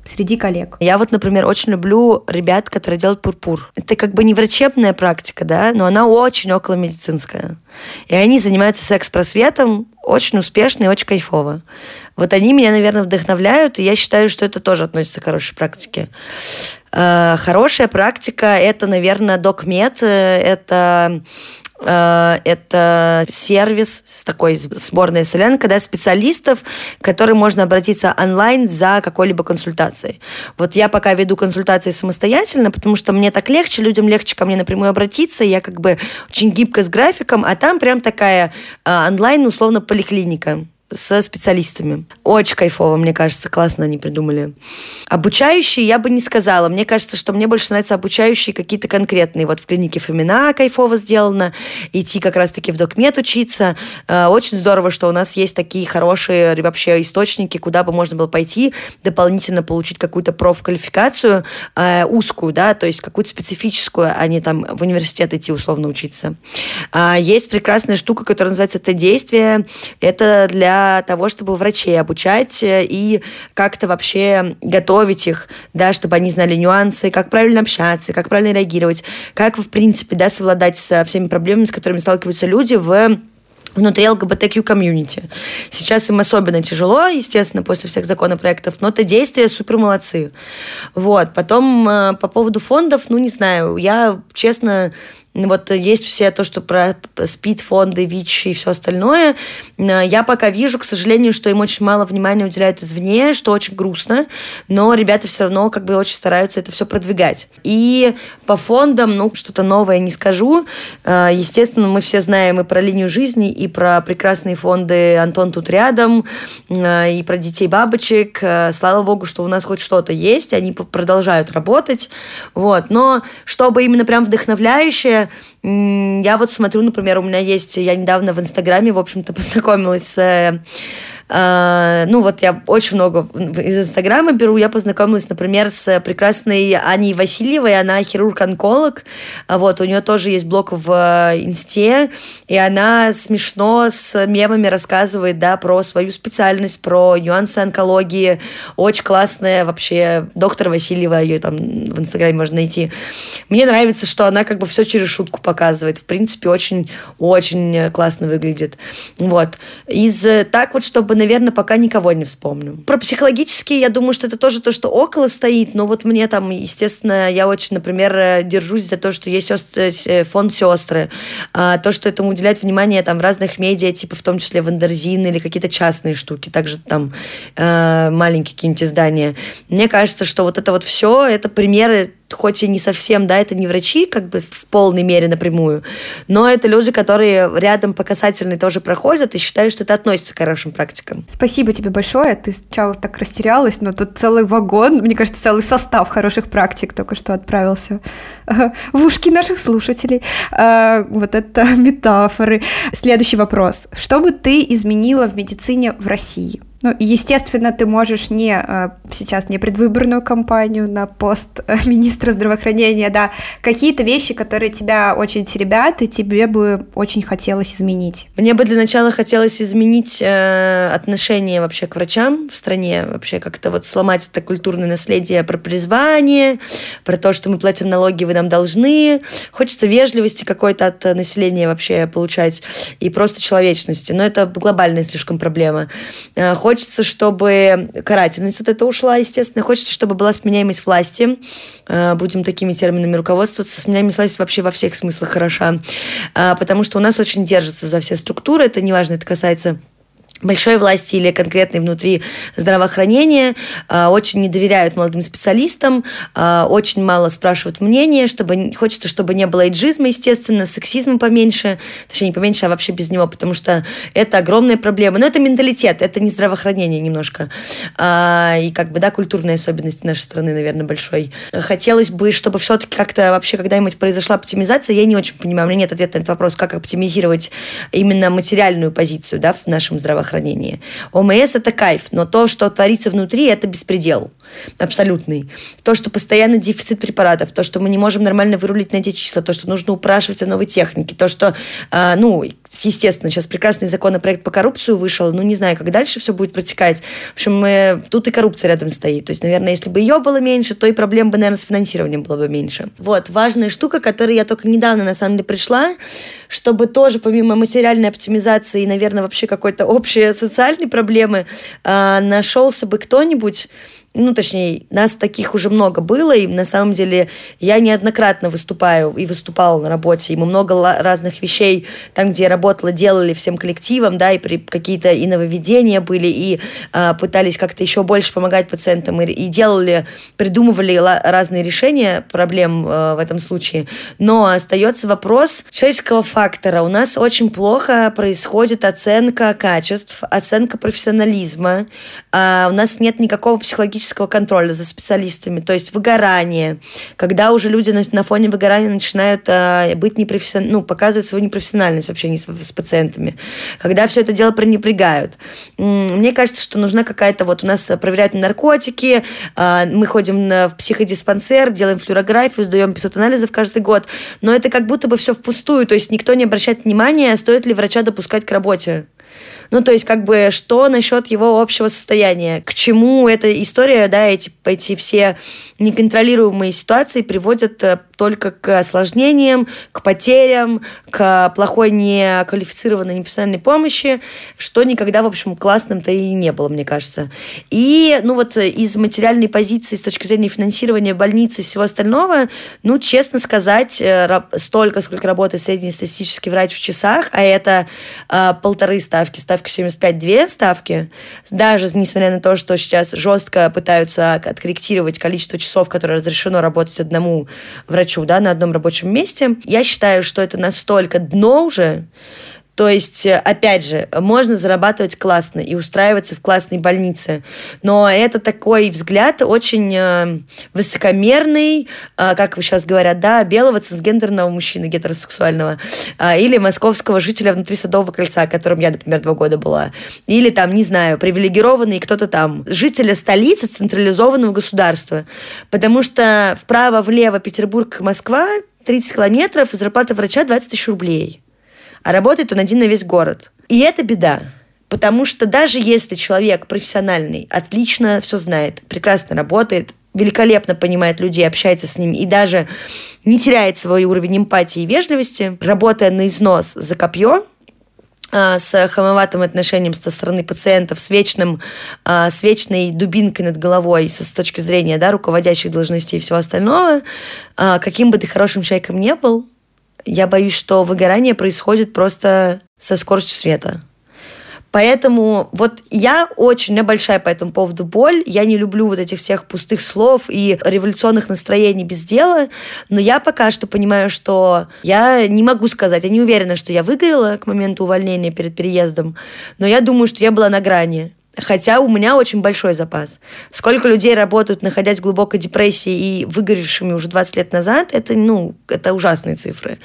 среди коллег. Я вот, например, очень люблю ребят, которые делают пурпур. Это как бы не врачебная практика, да, но она очень около медицинская. И они занимаются секс-просветом очень успешно и очень кайфово. Вот они меня, наверное, вдохновляют, и я считаю, что это тоже относится к хорошей практике. Э, хорошая практика – это, наверное, докмед, э, это это сервис такой сборной солянкой, да, специалистов, к которым можно обратиться онлайн за какой-либо консультацией. Вот я пока веду консультации самостоятельно, потому что мне так легче, людям легче ко мне напрямую обратиться, я как бы очень гибко с графиком, а там прям такая э, онлайн, условно, поликлиника со специалистами. Очень кайфово, мне кажется, классно они придумали. Обучающие я бы не сказала. Мне кажется, что мне больше нравятся обучающие какие-то конкретные. Вот в клинике Фомина кайфово сделано. Идти как раз-таки в докмед учиться. Э, очень здорово, что у нас есть такие хорошие вообще источники, куда бы можно было пойти, дополнительно получить какую-то профквалификацию э, узкую, да, то есть какую-то специфическую, а не там в университет идти условно учиться. А есть прекрасная штука, которая называется «Т-действие». Это для того, чтобы врачей обучать э, и как-то вообще готовить их, да, чтобы они знали нюансы, как правильно общаться, как правильно реагировать, как, в принципе, да, совладать со всеми проблемами, с которыми сталкиваются люди в внутри ЛГБТК комьюнити. Сейчас им особенно тяжело, естественно, после всех законопроектов, но это действия супер молодцы. Вот. Потом э, по поводу фондов, ну, не знаю, я, честно, вот есть все то, что про спид-фонды, ВИЧ и все остальное. Я пока вижу, к сожалению, что им очень мало внимания уделяют извне, что очень грустно, но ребята все равно как бы очень стараются это все продвигать. И по фондам, ну, что-то новое не скажу. А, естественно, мы все знаем и про линию жизни, и про прекрасные фонды «Антон тут рядом», а, и про детей бабочек. А, слава богу, что у нас хоть что-то есть, они продолжают работать. Вот. Но чтобы именно прям вдохновляющее, я вот смотрю, например, у меня есть, я недавно в Инстаграме, в общем-то, познакомилась с а, ну вот я очень много из Инстаграма беру. Я познакомилась, например, с прекрасной Аней Васильевой. Она хирург-онколог. А вот, у нее тоже есть блог в э, Инсте. И она смешно с мемами рассказывает, да, про свою специальность, про нюансы онкологии. Очень классная вообще доктор Васильева, ее там в Инстаграме можно найти. Мне нравится, что она как бы все через шутку показывает. В принципе, очень-очень классно выглядит. Вот. Из э, так вот, чтобы наверное, пока никого не вспомню. Про психологические, я думаю, что это тоже то, что около стоит, но вот мне там, естественно, я очень, например, держусь за то, что есть э, фонд сестры, а, то, что этому уделяет внимание там в разных медиа, типа в том числе Wonderzine или какие-то частные штуки, также там э, маленькие какие-нибудь издания. Мне кажется, что вот это вот все, это примеры хоть и не совсем, да, это не врачи, как бы в полной мере напрямую, но это люди, которые рядом по касательной тоже проходят и считают, что это относится к хорошим практикам. Спасибо тебе большое. Ты сначала так растерялась, но тут целый вагон, мне кажется, целый состав хороших практик только что отправился в ушки наших слушателей. А, вот это метафоры. Следующий вопрос. Что бы ты изменила в медицине в России? Ну, естественно, ты можешь не э, сейчас не предвыборную кампанию на пост э, министра здравоохранения, да, какие-то вещи, которые тебя очень теребят, и тебе бы очень хотелось изменить. Мне бы для начала хотелось изменить э, отношение вообще к врачам в стране, вообще как-то вот сломать это культурное наследие про призвание, про то, что мы платим налоги, вы нам должны. Хочется вежливости какой-то от населения вообще получать и просто человечности, но это глобальная слишком проблема Хочется, чтобы карательность вот это ушла, естественно. Хочется, чтобы была сменяемость власти. Э, будем такими терминами руководствоваться. Сменяемость власти вообще во всех смыслах хороша. Э, потому что у нас очень держится за все структуры. Это неважно, это касается большой власти или конкретной внутри здравоохранения, а, очень не доверяют молодым специалистам, а, очень мало спрашивают мнение, чтобы хочется, чтобы не было эйджизма, естественно, сексизма поменьше, точнее не поменьше, а вообще без него, потому что это огромная проблема. Но это менталитет, это не здравоохранение немножко. А, и как бы, да, культурные особенности нашей страны, наверное, большой. Хотелось бы, чтобы все-таки как-то вообще когда-нибудь произошла оптимизация, я не очень понимаю, у меня нет ответа на этот вопрос, как оптимизировать именно материальную позицию, да, в нашем здравоохранении здравоохранения. ОМС – это кайф, но то, что творится внутри, это беспредел абсолютный. То, что постоянно дефицит препаратов, то, что мы не можем нормально вырулить на эти числа, то, что нужно упрашивать о новой технике, то, что, э, ну, естественно, сейчас прекрасный законопроект по коррупцию вышел, ну, не знаю, как дальше все будет протекать. В общем, мы, тут и коррупция рядом стоит. То есть, наверное, если бы ее было меньше, то и проблем бы, наверное, с финансированием было бы меньше. Вот, важная штука, которой я только недавно, на самом деле, пришла, чтобы тоже, помимо материальной оптимизации и, наверное, вообще какой-то общей социальной проблемы, а, нашелся бы кто-нибудь, ну, точнее, нас таких уже много было, и на самом деле я неоднократно выступаю и выступала на работе, и мы много разных вещей там, где я работала, делали всем коллективом, да, и при какие-то и нововведения были, и э, пытались как-то еще больше помогать пациентам, и, и делали, придумывали разные решения проблем э, в этом случае. Но остается вопрос человеческого фактора. У нас очень плохо происходит оценка качеств, оценка профессионализма, э, у нас нет никакого психологического психологического контроля за специалистами, то есть выгорание, когда уже люди на, на фоне выгорания начинают э, быть непрофессиональными, ну, показывать свою непрофессиональность в общении с, с пациентами, когда все это дело пренебрегают. Мне кажется, что нужна какая-то, вот у нас проверяют наркотики, э, мы ходим в психодиспансер, делаем флюорографию, сдаем 500 анализов каждый год, но это как будто бы все впустую, то есть никто не обращает внимания, стоит ли врача допускать к работе. Ну, то есть, как бы, что насчет его общего состояния? К чему эта история, да, эти, эти все неконтролируемые ситуации приводят э, только к осложнениям, к потерям, к плохой неквалифицированной непрофессиональной помощи, что никогда, в общем, классным-то и не было, мне кажется. И, ну вот, из материальной позиции, с точки зрения финансирования больницы и всего остального, ну, честно сказать, э, столько, сколько работает среднестатистический врач в часах, а это э, полторы ставки, ставка 75, две ставки, даже несмотря на то, что сейчас жестко пытаются откорректировать количество часов, которое разрешено работать одному врачу, врачу, да, на одном рабочем месте. Я считаю, что это настолько дно уже, то есть, э, опять же, можно зарабатывать классно и устраиваться в классной больнице, но это такой взгляд очень э, высокомерный, э, как сейчас говорят, да, белого цисгендерного мужчины гетеросексуального, или московского жителя внутри Садового кольца, которым я, например, два года была, или там, не знаю, привилегированный кто-то там, жителя столицы централизованного государства, потому что вправо-влево Петербург, Москва, 30 километров, и зарплата врача 20 тысяч рублей а работает он один на весь город. И это беда. Потому что даже если человек профессиональный, отлично все знает, прекрасно работает, великолепно понимает людей, общается с ними и даже не теряет свой уровень эмпатии и вежливости, работая на износ за копье, а, с хамоватым отношением со стороны пациентов, с, вечным, а, с вечной дубинкой над головой со, с точки зрения да, руководящих должностей и всего остального, а, каким бы ты хорошим человеком не был, я боюсь, что выгорание происходит просто со скоростью света. Поэтому вот я очень, у меня большая по этому поводу боль. Я не люблю вот этих всех пустых слов и революционных настроений без дела. Но я пока что понимаю, что я не могу сказать, я не уверена, что я выгорела к моменту увольнения перед переездом. Но я думаю, что я была на грани. Хотя у меня очень большой запас. Сколько людей работают, находясь в глубокой депрессии и выгоревшими уже 20 лет назад, это, ну, это ужасные цифры.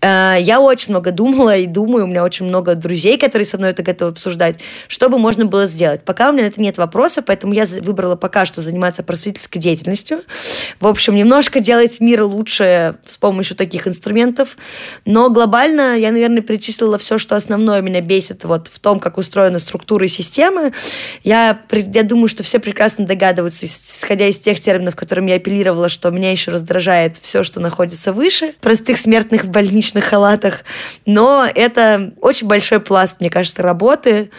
Э, я очень много думала и думаю, у меня очень много друзей, которые со мной это готовы обсуждать, что бы можно было сделать. Пока у меня на это нет вопроса, поэтому я выбрала пока что заниматься просветительской деятельностью. В общем, немножко делать мир лучше с помощью таких инструментов. Но глобально я, наверное, перечислила все, что основное меня бесит вот в том, как устроена структура и система. Я, я думаю, что все прекрасно догадываются, исходя из тех терминов, которым я апеллировала, что меня еще раздражает все, что находится выше, простых смертных в больничных халатах. Но это очень большой пласт, мне кажется, работы.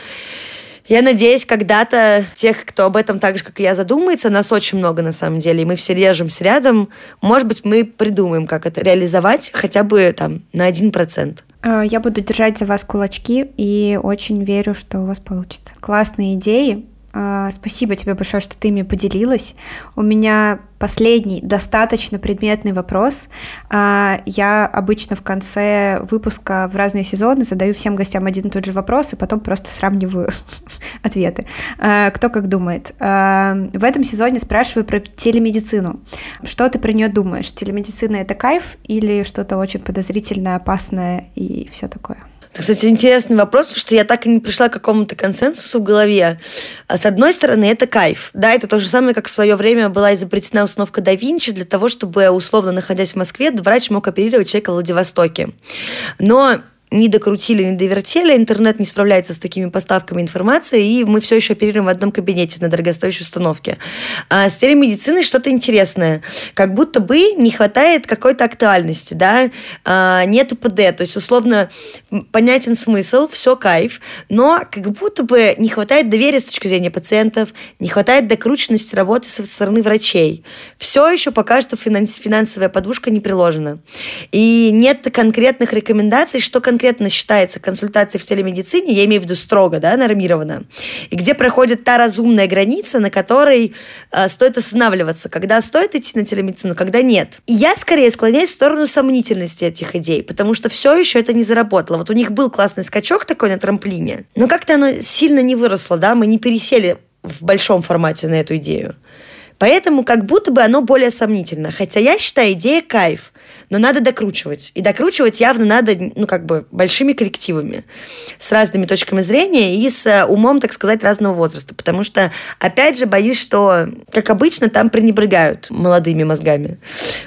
Я надеюсь, когда-то тех, кто об этом так же, как и я, задумается, нас очень много на самом деле, и мы все режемся рядом, может быть, мы придумаем, как это реализовать хотя бы там на один процент. Я буду держать за вас кулачки и очень верю, что у вас получится. Классные идеи. Э, спасибо тебе большое, что ты ими поделилась. У меня последний, достаточно предметный вопрос. Э, я обычно в конце выпуска в разные сезоны задаю всем гостям один и тот же вопрос, и потом просто сравниваю ответы. Кто как думает. В этом сезоне спрашиваю про телемедицину. Что ты про нее думаешь? Телемедицина — это кайф или что-то очень подозрительное, опасное и все такое? Это, кстати, интересный вопрос, потому что я так и не пришла к какому-то консенсусу в голове. А с одной стороны, это кайф. Да, это то же самое, как в свое время была изобретена установка да Винчи для того, чтобы, условно, находясь в Москве, врач мог оперировать человека в Владивостоке. Но не докрутили, не довертели, интернет не справляется с такими поставками информации, и мы все еще оперируем в одном кабинете на дорогостоящей установке. А с телемедициной что-то интересное. Как будто бы не хватает какой-то актуальности, да, а, нету ПД, то есть, условно, понятен смысл, все кайф, но как будто бы не хватает доверия с точки зрения пациентов, не хватает докрученности работы со стороны врачей. Все еще пока что финансовая подушка не приложена. И нет конкретных рекомендаций, что конкретно конкретно считается консультацией в телемедицине, я имею в виду строго, да, нормировано, и где проходит та разумная граница, на которой э, стоит останавливаться, когда стоит идти на телемедицину, когда нет. И я скорее склоняюсь в сторону сомнительности этих идей, потому что все еще это не заработало. Вот у них был классный скачок такой на трамплине, но как-то оно сильно не выросло, да, мы не пересели в большом формате на эту идею. Поэтому как будто бы оно более сомнительно. Хотя я считаю, идея кайф но надо докручивать. И докручивать явно надо, ну, как бы, большими коллективами, с разными точками зрения и с э, умом, так сказать, разного возраста. Потому что, опять же, боюсь, что, как обычно, там пренебрегают молодыми мозгами.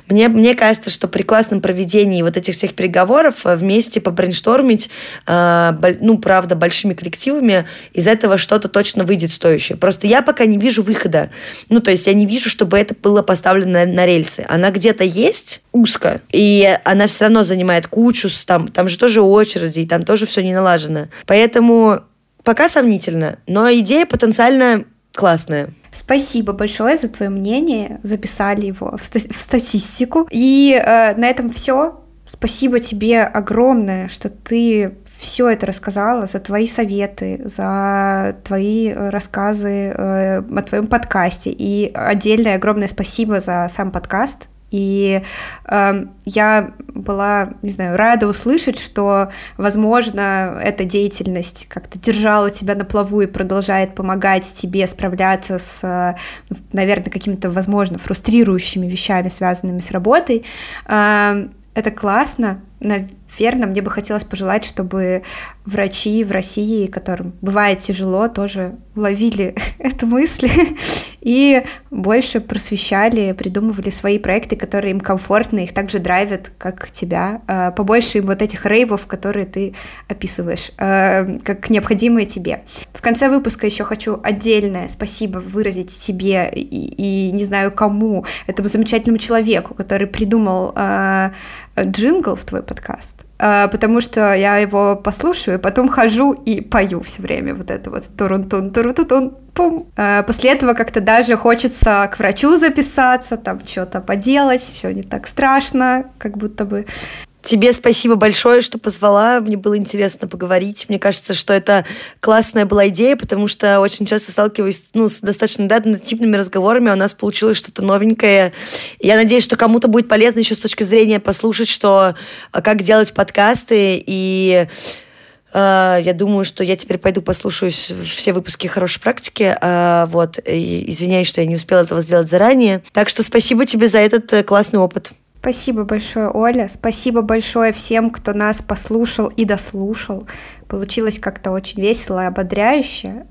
Мне, мне кажется, что при классном проведении вот этих всех переговоров э, вместе побрейнштормить, э, ну, правда, большими коллективами, из этого что-то точно выйдет стоящее. Просто я пока не вижу выхода. Ну, то есть я не вижу, чтобы это было поставлено на, на рельсы. Она где-то есть, узко, и она все равно занимает кучу, там, там же тоже очереди, и там тоже все не налажено. Поэтому пока сомнительно, но идея потенциально классная. Спасибо большое за твое мнение. Записали его в, ста- в статистику. И э, на этом все. Спасибо тебе огромное, что ты все это рассказала, за твои советы, за твои э, рассказы э, о твоем подкасте. И отдельное огромное спасибо за сам подкаст. И э, я была, не знаю, рада услышать, что, возможно, эта деятельность как-то держала тебя на плаву и продолжает помогать тебе справляться с, наверное, какими-то, возможно, фрустрирующими вещами, связанными с работой. Э, это классно, наверное, мне бы хотелось пожелать, чтобы врачи в России, которым бывает тяжело, тоже ловили эту мысль и больше просвещали, придумывали свои проекты, которые им комфортны, их также драйвят, как тебя. А, побольше им вот этих рейвов, которые ты описываешь, а, как необходимые тебе. В конце выпуска еще хочу отдельное спасибо выразить себе и, и не знаю кому, этому замечательному человеку, который придумал э, джингл в твой подкаст. А, потому что я его послушаю, потом хожу и пою все время вот это вот турун-тун, туру-тун, пум. А, после этого как-то даже хочется к врачу записаться, там что-то поделать, все не так страшно, как будто бы. Тебе спасибо большое, что позвала. Мне было интересно поговорить. Мне кажется, что это классная была идея, потому что очень часто сталкиваюсь ну, с достаточно да, однотипными разговорами, у нас получилось что-то новенькое. Я надеюсь, что кому-то будет полезно еще с точки зрения послушать, что а, как делать подкасты и Uh, я думаю, что я теперь пойду послушаю все выпуски хорошей практики. Uh, вот. Извиняюсь, что я не успела этого сделать заранее. Так что спасибо тебе за этот э, классный опыт. Спасибо большое, Оля. Спасибо большое всем, кто нас послушал и дослушал. Получилось как-то очень весело и ободряюще.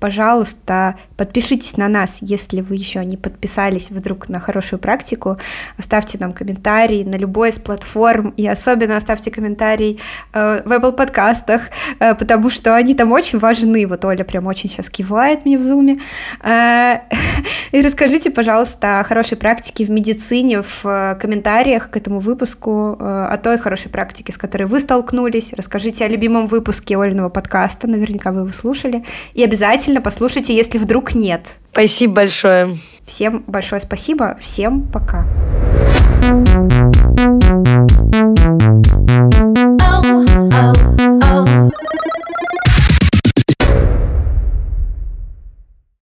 Пожалуйста, подпишитесь на нас, если вы еще не подписались вдруг на хорошую практику. Оставьте нам комментарий на любой из платформ, и особенно оставьте комментарий э, в Apple подкастах, э, потому что они там очень важны. Вот Оля прям очень сейчас кивает мне в зуме. Э, и расскажите, пожалуйста, о хорошей практике в медицине в э, комментариях к этому выпуску, э, о той хорошей практике, с которой вы столкнулись. Расскажите о любимом выпуске Ольного подкаста, наверняка вы его слушали. И обязательно обязательно послушайте, если вдруг нет. Спасибо большое. Всем большое спасибо. Всем пока. Oh, oh. oh.